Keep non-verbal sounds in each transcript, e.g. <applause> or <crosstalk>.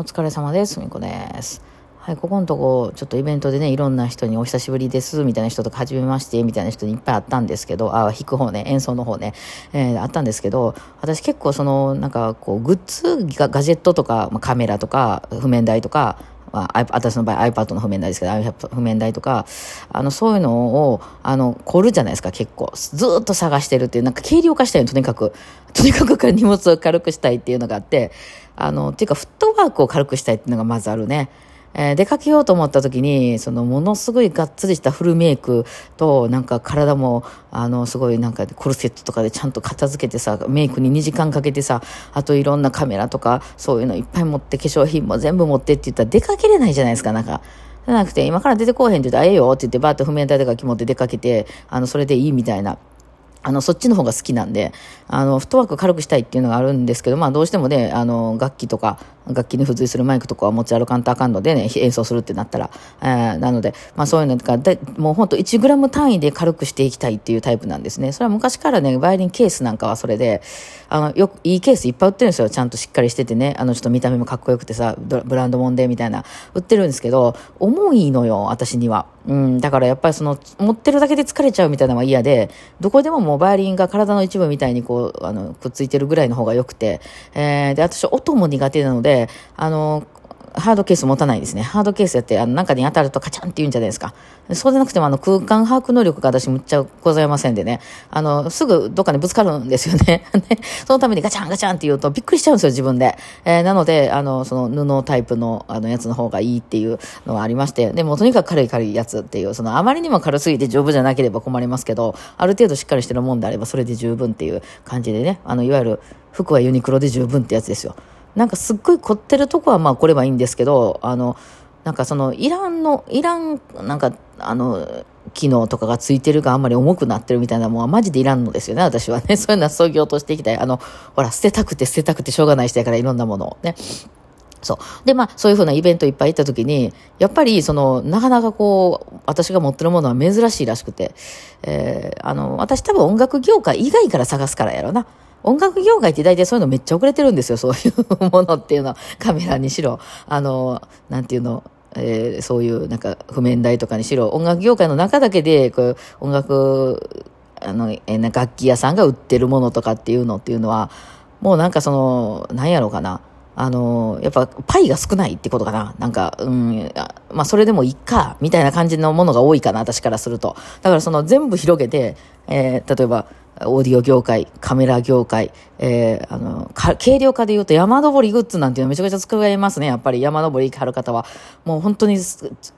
お疲れ様です。みこです。はい、ここのとこ、ちょっとイベントでね、いろんな人にお久しぶりです、みたいな人とか、はじめまして、みたいな人にいっぱいあったんですけど、あ、弾く方ね、演奏の方ね、えー、あったんですけど、私結構その、なんかこう、グッズ、ガジェットとか、まあ、カメラとか、譜面台とか、まあ、私の場合 iPad の譜面台ですけど、iPad 譜面台とか、あの、そういうのを、あの、凝るじゃないですか、結構。ずっと探してるっていう、なんか軽量化したいの、とにかく。<laughs> とにかく荷物を軽くしたいっていうのがあって、あの、っていうか、フットワークを軽くしたいっていうのがまずあるね。えー、出かけようと思った時に、そのものすごいがっつりしたフルメイクと、なんか体も、あの、すごいなんかコルセットとかでちゃんと片付けてさ、メイクに2時間かけてさ、あといろんなカメラとか、そういうのいっぱい持って、化粧品も全部持ってって言ったら出かけれないじゃないですか、なんか。じゃなくて、今から出てこうへんって言ったら、ええよって言って、バーッと譜面台とか持って出かけて、あの、それでいいみたいな。あの、そっちの方が好きなんで、あの、フットワーク軽くしたいっていうのがあるんですけど、まあどうしてもね、あの、楽器とか、楽器に付随するマイクとかは持ち歩かんとあかんのでね、演奏するってなったら。えー、なので、まあそういうのとか、でもうほんと1グラム単位で軽くしていきたいっていうタイプなんですね。それは昔からね、バイオリンケースなんかはそれで、あの、よく、いいケースいっぱい売ってるんですよ。ちゃんとしっかりしててね、あの、ちょっと見た目もかっこよくてさ、ブランドもんでみたいな、売ってるんですけど、重いのよ、私には。うん、だからやっぱりその、持ってるだけで疲れちゃうみたいなのは嫌で、どこでももうバイオリンが体の一部みたいにこう、あの、くっついてるぐらいの方が良くて、えー、で、私音も苦手なので、あの、ハードケース持たないですね。ハードケースやって、あの、中に当たるとカチャンって言うんじゃないですか。そうでなくても、あの、空間把握能力が私むっちゃございませんでね。あの、すぐどっかにぶつかるんですよね。<laughs> そのためにガチャンガチャンって言うとびっくりしちゃうんですよ、自分で。えー、なので、あの、その布タイプの、あの、やつの方がいいっていうのがありまして、でもとにかく軽い軽いやつっていう、その、あまりにも軽すぎて丈夫じゃなければ困りますけど、ある程度しっかりしてるもんであればそれで十分っていう感じでね、あの、いわゆる服はユニクロで十分ってやつですよ。なんかすっごい凝ってるとこはまあ来ればいいんですけど、あの、なんかそのイランの、イラン、なんか、あの、機能とかがついてるがあんまり重くなってるみたいなもんはマジでいらんのですよね、私はね。<laughs> そういうのは創業としていきたい。あの、ほら、捨てたくて捨てたくてしょうがない人やからいろんなものをね。そう。で、まあ、そういうふうなイベントいっぱい行った時に、やっぱり、その、なかなかこう、私が持ってるものは珍しいらしくて、えー、あの、私多分音楽業界以外から探すからやろな。音楽業界って大体そういうのめっちゃ遅れてるんですよ、そういうものっていうのは。カメラにしろ、あの、なんていうの、えー、そういうなんか譜面台とかにしろ、音楽業界の中だけで、こう、音楽、あの、えー、楽器屋さんが売ってるものとかっていうのっていうのは、もうなんかその、なんやろうかな。あの、やっぱパイが少ないってことかな。なんか、うん、まあそれでもいっか、みたいな感じのものが多いかな、私からすると。だからその全部広げて、えー、例えば、オーディオ業界、カメラ業界、えー、あの、軽量化で言うと山登りグッズなんていうのめちゃくちゃ作れますね。やっぱり山登り行かはる方は。もう本当に、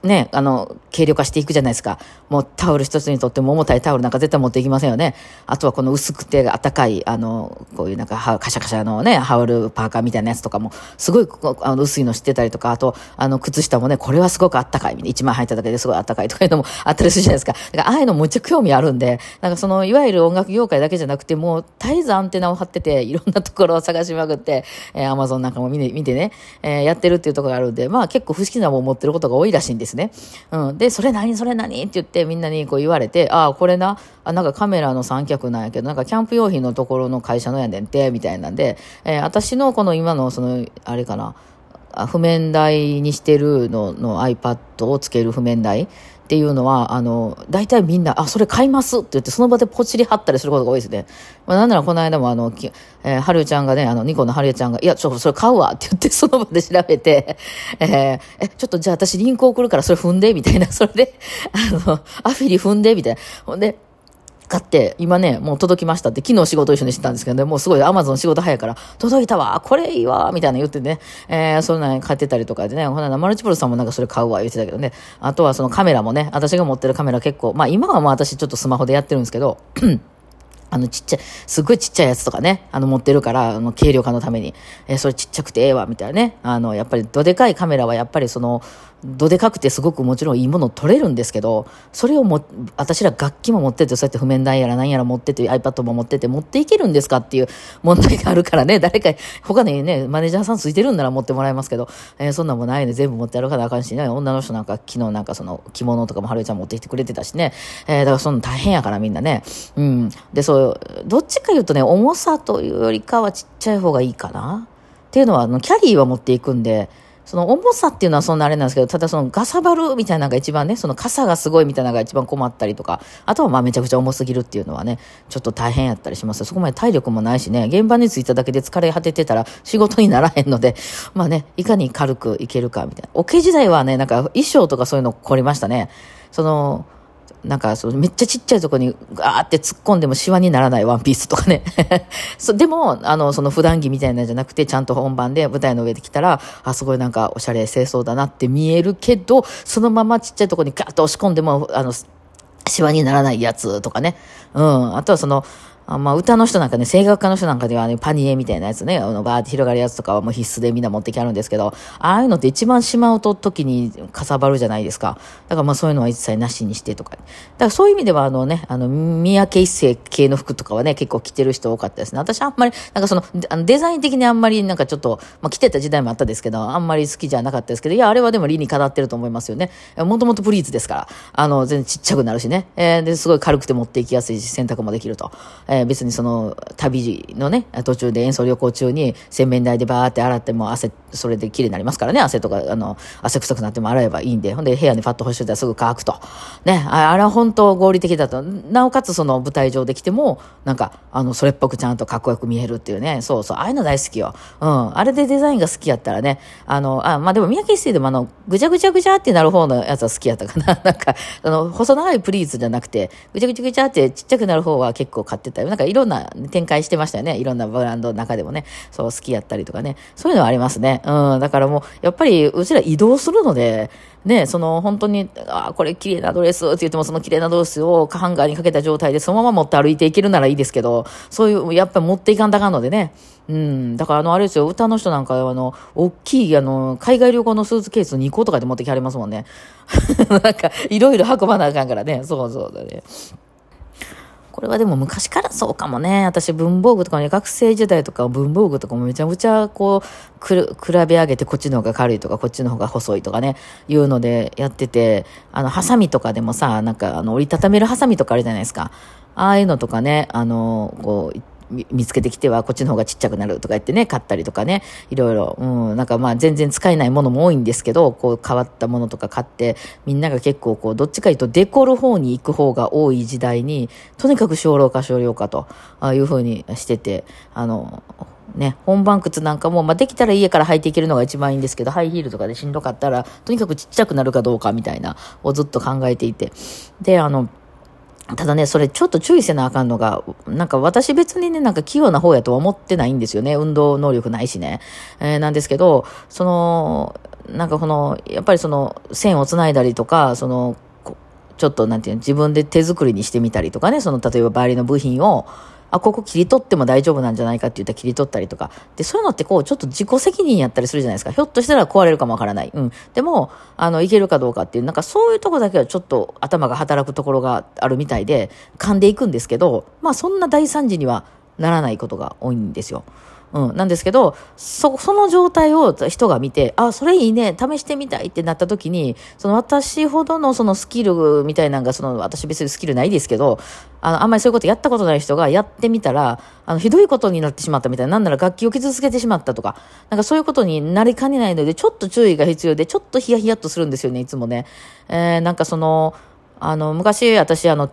ね、あの、軽量化していくじゃないですか。もうタオル一つにとっても重たいタオルなんか絶対持っていきませんよね。あとはこの薄くて暖かい、あの、こういうなんかカシャカシャのね、羽織るパーカーみたいなやつとかも、すごいあの薄いの知ってたりとか、あと、あの、靴下もね、これはすごく暖かい。一枚履いただけですごい暖かいとかいうのもあったりするじゃないですか。だから、ああいうのむっちゃ興味あるんで、なんかその、いわゆる音楽業界だけじゃなくて、もう絶えずアンテナを張ってて、いろんなところを探しまくって、<laughs> えー、アマゾンなんかも見て見てね、えー、やってるっていうところがあるんで、まあ結構不思議なもん持ってることが多いらしいんですね。うん。で、それ何？それ何？って言ってみんなにこう言われて、ああ、これな、あ、なんかカメラの三脚なんやけど、なんかキャンプ用品のところの会社のやねんて、みたいなんで、えー、私のこの今のその、あれかな、譜面台にしてるのの iPad をつける譜面台っていうのは、あの、大体みんな、あ、それ買いますって言って、その場でポチリ貼ったりすることが多いですね。まあ、なんならこの間も、あの、えー、はるちゃんがね、あの、ニコのはるちゃんが、いや、ちょ、それ買うわって言って、<laughs> その場で調べて、えー、え、ちょっとじゃあ私リンク送るからそれ踏んで、みたいな、それで、あの、アフィリ踏んで、みたいな。ほんで、買って、今ね、もう届きましたって、昨日仕事一緒にしてたんですけどね、もうすごいアマゾン仕事早いから、届いたわ、これいいわ、みたいな言ってね、えー、そんな買ってたりとかでね、ほな、マルチプロさんもなんかそれ買うわ、言ってたけどね、あとはそのカメラもね、私が持ってるカメラ結構、まあ今はもう私ちょっとスマホでやってるんですけど、あのちっちゃい、すごいちっちゃいやつとかね、あの持ってるから、あの軽量化のために、えー、それちっちゃくてええわ、みたいな。ね。あの、やっぱりどでかいカメラはやっぱりその、どでかくてすごくもちろんいいもの撮れるんですけど、それをも、私ら楽器も持ってて、そうやって譜面台やら何やら持ってて、iPad も持ってて、持っていけるんですかっていう <laughs> 問題があるからね、誰か、他にね、マネージャーさんついてるんなら持ってもらえますけど、えー、そんなもないね、全部持ってやるからあかんしね、女の人なんか昨日なんかその着物とかも春江ちゃん持ってきてくれてたしね、えー、だからそんな大変やからみんなね、うん。で、そう、どっちか言うとね、重さというよりかはちっちゃい方がいいかなっていうのは、あの、キャリーは持っていくんで、その重さっていうのはそんなあれなんですけど、ただそのガサバルみたいなのが一番ね、その傘がすごいみたいなのが一番困ったりとか、あとはまあめちゃくちゃ重すぎるっていうのはね、ちょっと大変やったりします。そこまで体力もないしね、現場に着いただけで疲れ果ててたら仕事にならへんので、<laughs> まあね、いかに軽くいけるかみたいな。オケ時代はね、なんか衣装とかそういうの凝りましたね。その、なんかそのめっちゃちっちゃいとこにガーって突っ込んでもシワにならないワンピースとかね <laughs> そでも、あの、その普段着みたいなんじゃなくて、ちゃんと本番で舞台の上で来たら、あ、すごいなんかおしゃれ清掃だなって見えるけど、そのままちっちゃいとこにガーッと押し込んでも、あの、シワにならないやつとかね。うん。あとはその、あまあ、歌の人なんかね、声楽家の人なんかではね、パニエみたいなやつね、あの、バーって広がるやつとかはもう必須でみんな持ってきあるんですけど、ああいうのって一番しまうと時にかさばるじゃないですか。だからまあそういうのは一切なしにしてとか。だからそういう意味ではあのね、あの、三宅一生系の服とかはね、結構着てる人多かったですね。私あんまり、なんかその、あのデザイン的にあんまりなんかちょっと、まあ着てた時代もあったですけど、あんまり好きじゃなかったですけど、いや、あれはでも理にかなってると思いますよね。もともとプリーツですから、あの、全然ちっちゃくなるしね。えー、で、すごい軽くて持っていきやすいし、洗濯もできると。えー、別にその、旅のね、途中で演奏旅行中に洗面台でバーって洗っても汗、それで綺麗になりますからね、汗とか、あの、汗臭くなっても洗えばいいんで、ほんで部屋にファット干してたらすぐ乾くと。ね、あれは本当合理的だと。なおかつその舞台上で来ても、なんか、あの、それっぽくちゃんとかっこよく見えるっていうね、そうそう、ああいうの大好きよ。うん。あれでデザインが好きやったらね、あの、あ、まあでも三宅一生でもあの、ぐちゃぐちゃぐちゃってなる方のやつは好きやったかな。<laughs> なんか、あの、細長いプリーツじゃなくて、ぐちゃぐちゃぐちゃってちっちゃくなる方は結構買ってたよ。なんかいろんな展開してましたよね。いろんなブランドの中でもね。そう、好きやったりとかね。そういうのはありますね。うん。だからもう、やっぱり、うちら移動するので、ね、その本当に、あ、これ綺麗なドレスって言ってもその綺麗なドレスをハンガーにかけた状態でそのまま持って歩いていけるならいいですけど、そういう、やっぱり持っていかんだかんのでね。うん。だからあの、あれですよ、歌の人なんかあの、大きいあの、海外旅行のスーツケース2個とかで持ってきはりますもんね。<laughs> なんか、いろいろ運ばなあかんからね。そうそうだね。これはでも昔からそうかもね。私文房具とかね、学生時代とか文房具とかもめちゃくちゃこう、比べ上げてこっちの方が軽いとか、こっちの方が細いとかね、いうのでやってて、あの、ハサミとかでもさ、なんかあの、折りたためるハサミとかあるじゃないですか。ああいうのとかね、あの、こう、見つけてきてはこっちの方がちっちゃくなるとか言ってね、買ったりとかね、いろいろ、うん、なんかまあ全然使えないものも多いんですけど、こう変わったものとか買って、みんなが結構こう、どっちかいうとデコる方に行く方が多い時代に、とにかく少量化少量化と、ああいうふうにしてて、あの、ね、本番靴なんかも、まあ、できたら家から履いていけるのが一番いいんですけど、ハイヒールとかでしんどかったら、とにかくちっちゃくなるかどうかみたいな、をずっと考えていて。で、あの、ただね、それちょっと注意せなあかんのが、なんか私別にね、なんか器用な方やとは思ってないんですよね。運動能力ないしね。えー、なんですけど、その、なんかこの、やっぱりその、線を繋いだりとか、その、ちょっとなんていうの、自分で手作りにしてみたりとかね、その、例えばバイオリンの部品を、あ、ここ切り取っても大丈夫なんじゃないかって言ったら切り取ったりとか。で、そういうのってこう、ちょっと自己責任やったりするじゃないですか。ひょっとしたら壊れるかもわからない。うん。でも、あの、いけるかどうかっていう、なんかそういうとこだけはちょっと頭が働くところがあるみたいで、噛んでいくんですけど、まあそんな大惨事にはならないことが多いんですよ。うん、なんですけど、そ、その状態を人が見て、あ、それいいね、試してみたいってなった時に、その私ほどのそのスキルみたいなのが、その私別にスキルないですけど、あの、あんまりそういうことやったことない人がやってみたら、あの、ひどいことになってしまったみたいな、なんなら楽器を傷つけてしまったとか、なんかそういうことになりかねないので、ちょっと注意が必要で、ちょっとヒヤヒヤっとするんですよね、いつもね。えー、なんかその、あの、昔私、あの、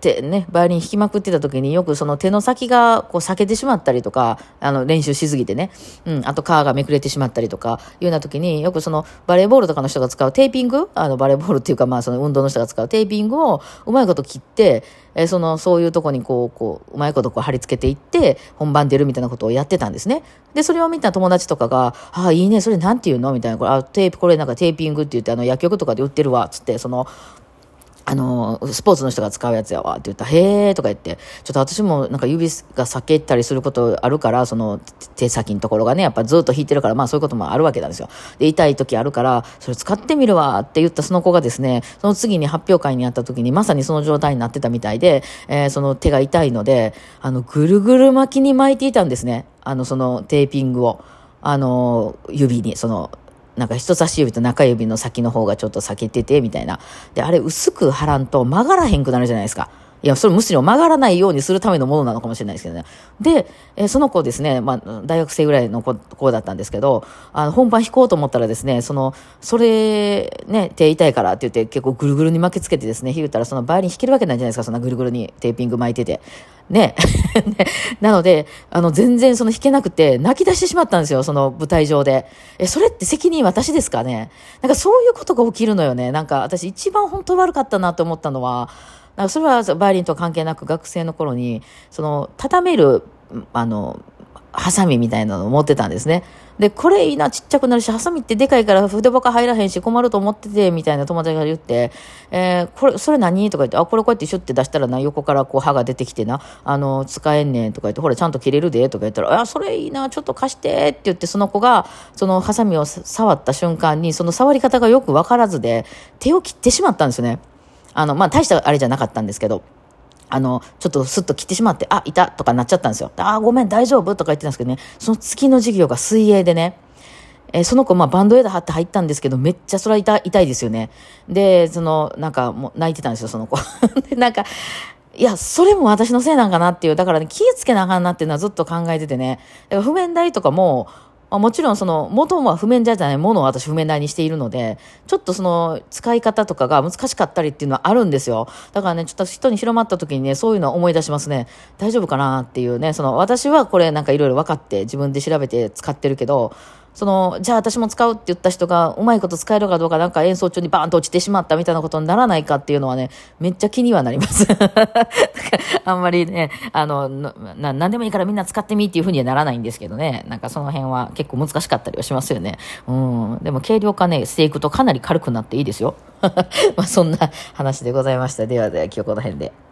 手ね、バイオリン弾きまくってた時によくその手の先がこう裂けてしまったりとか、あの練習しすぎてね、うん、あと皮がめくれてしまったりとかいうような時によくそのバレーボールとかの人が使うテーピング、あのバレーボールっていうかまあその運動の人が使うテーピングをうまいこと切って、えそのそういうとこにこう、こう、うまいことこう貼り付けていって本番出るみたいなことをやってたんですね。で、それを見た友達とかが、ああ、いいね、それなんて言うの？みたいな、これ、あ、テープ、これなんかテーピングって言ってあの薬局とかで売ってるわ、つって、その、あの、スポーツの人が使うやつやわって言ったら、へーとか言って、ちょっと私もなんか指が裂けたりすることあるから、その手先のところがね、やっぱずっと引いてるから、まあそういうこともあるわけなんですよ。で、痛い時あるから、それ使ってみるわって言ったその子がですね、その次に発表会にあった時にまさにその状態になってたみたいで、えー、その手が痛いので、あの、ぐるぐる巻きに巻いていたんですね。あの、そのテーピングを。あの、指に、その、なんか人差し指と中指の先の方がちょっと裂けてて、みたいな。で、あれ薄く貼らんと曲がらへんくなるじゃないですか。いや、それむしろ曲がらないようにするためのものなのかもしれないですけどね。で、えその子ですね、まあ、大学生ぐらいの子子だったんですけど、あの、本番弾こうと思ったらですね、その、それ、ね、手痛いからって言って結構ぐるぐるに巻きつけてですね、弾いたらそのバイオリン弾けるわけないじゃないですか、そんなぐるぐるにテーピング巻いてて。ね。<laughs> なので、あの、全然その弾けなくて、泣き出してしまったんですよ、その舞台上で。え、それって責任私ですかね？なんかそういうことが起きるのよね。なんか私一番本当悪かったなと思ったのは、なんかそれはバイオリンと関係なく学生の頃に、その、畳める、あの、ハサミみたいなのを持ってたんですね。で、これいいな、ちっちゃくなるし、ハサミってでかいから筆箱入らへんし困ると思ってて、みたいな友達が言って、えー、これ、それ何とか言って、あ、これこうやってシュッて出したらな、横からこう刃が出てきてな、あの、使えんねんとか言って、ほら、ちゃんと切れるで、とか言ったら、あ、それいいな、ちょっと貸してって言って、その子が、そのハサミを触った瞬間に、その触り方がよくわからずで、手を切ってしまったんですよね。あの、まあ、大したあれじゃなかったんですけど。あの、ちょっとスッと切ってしまって、あ、いたとかなっちゃったんですよ。あ、ごめん、大丈夫とか言ってたんですけどね、その月の授業が水泳でね、えー、その子、まあ、バンドエイド貼って入ったんですけど、めっちゃそれは痛痛いですよね。で、その、なんか、もう泣いてたんですよ、その子。<laughs> で、なんか、いや、それも私のせいなんかなっていう、だからね、気をつけなあかんなっていうのはずっと考えててね、だから譜面台とかも、まあ、もちろんその元は譜面じゃないものを私譜面台にしているので、ちょっとその使い方とかが難しかったりっていうのはあるんですよ。だからね、ちょっと人に広まった時にね、そういうのを思い出しますね。大丈夫かなっていうね、その私はこれなんかいろいろ分かって自分で調べて使ってるけど、その、じゃあ私も使うって言った人がうまいこと使えるかどうかなんか演奏中にバーンと落ちてしまったみたいなことにならないかっていうのはね、めっちゃ気にはなります。<laughs> あんまりね、あの、な、なんでもいいからみんな使ってみっていうふうにはならないんですけどね、なんかその辺は結構難しかったりはしますよね。うん。でも軽量化ね、していくとかなり軽くなっていいですよ。<laughs> まあそんな話でございました。ではでは今日この辺で。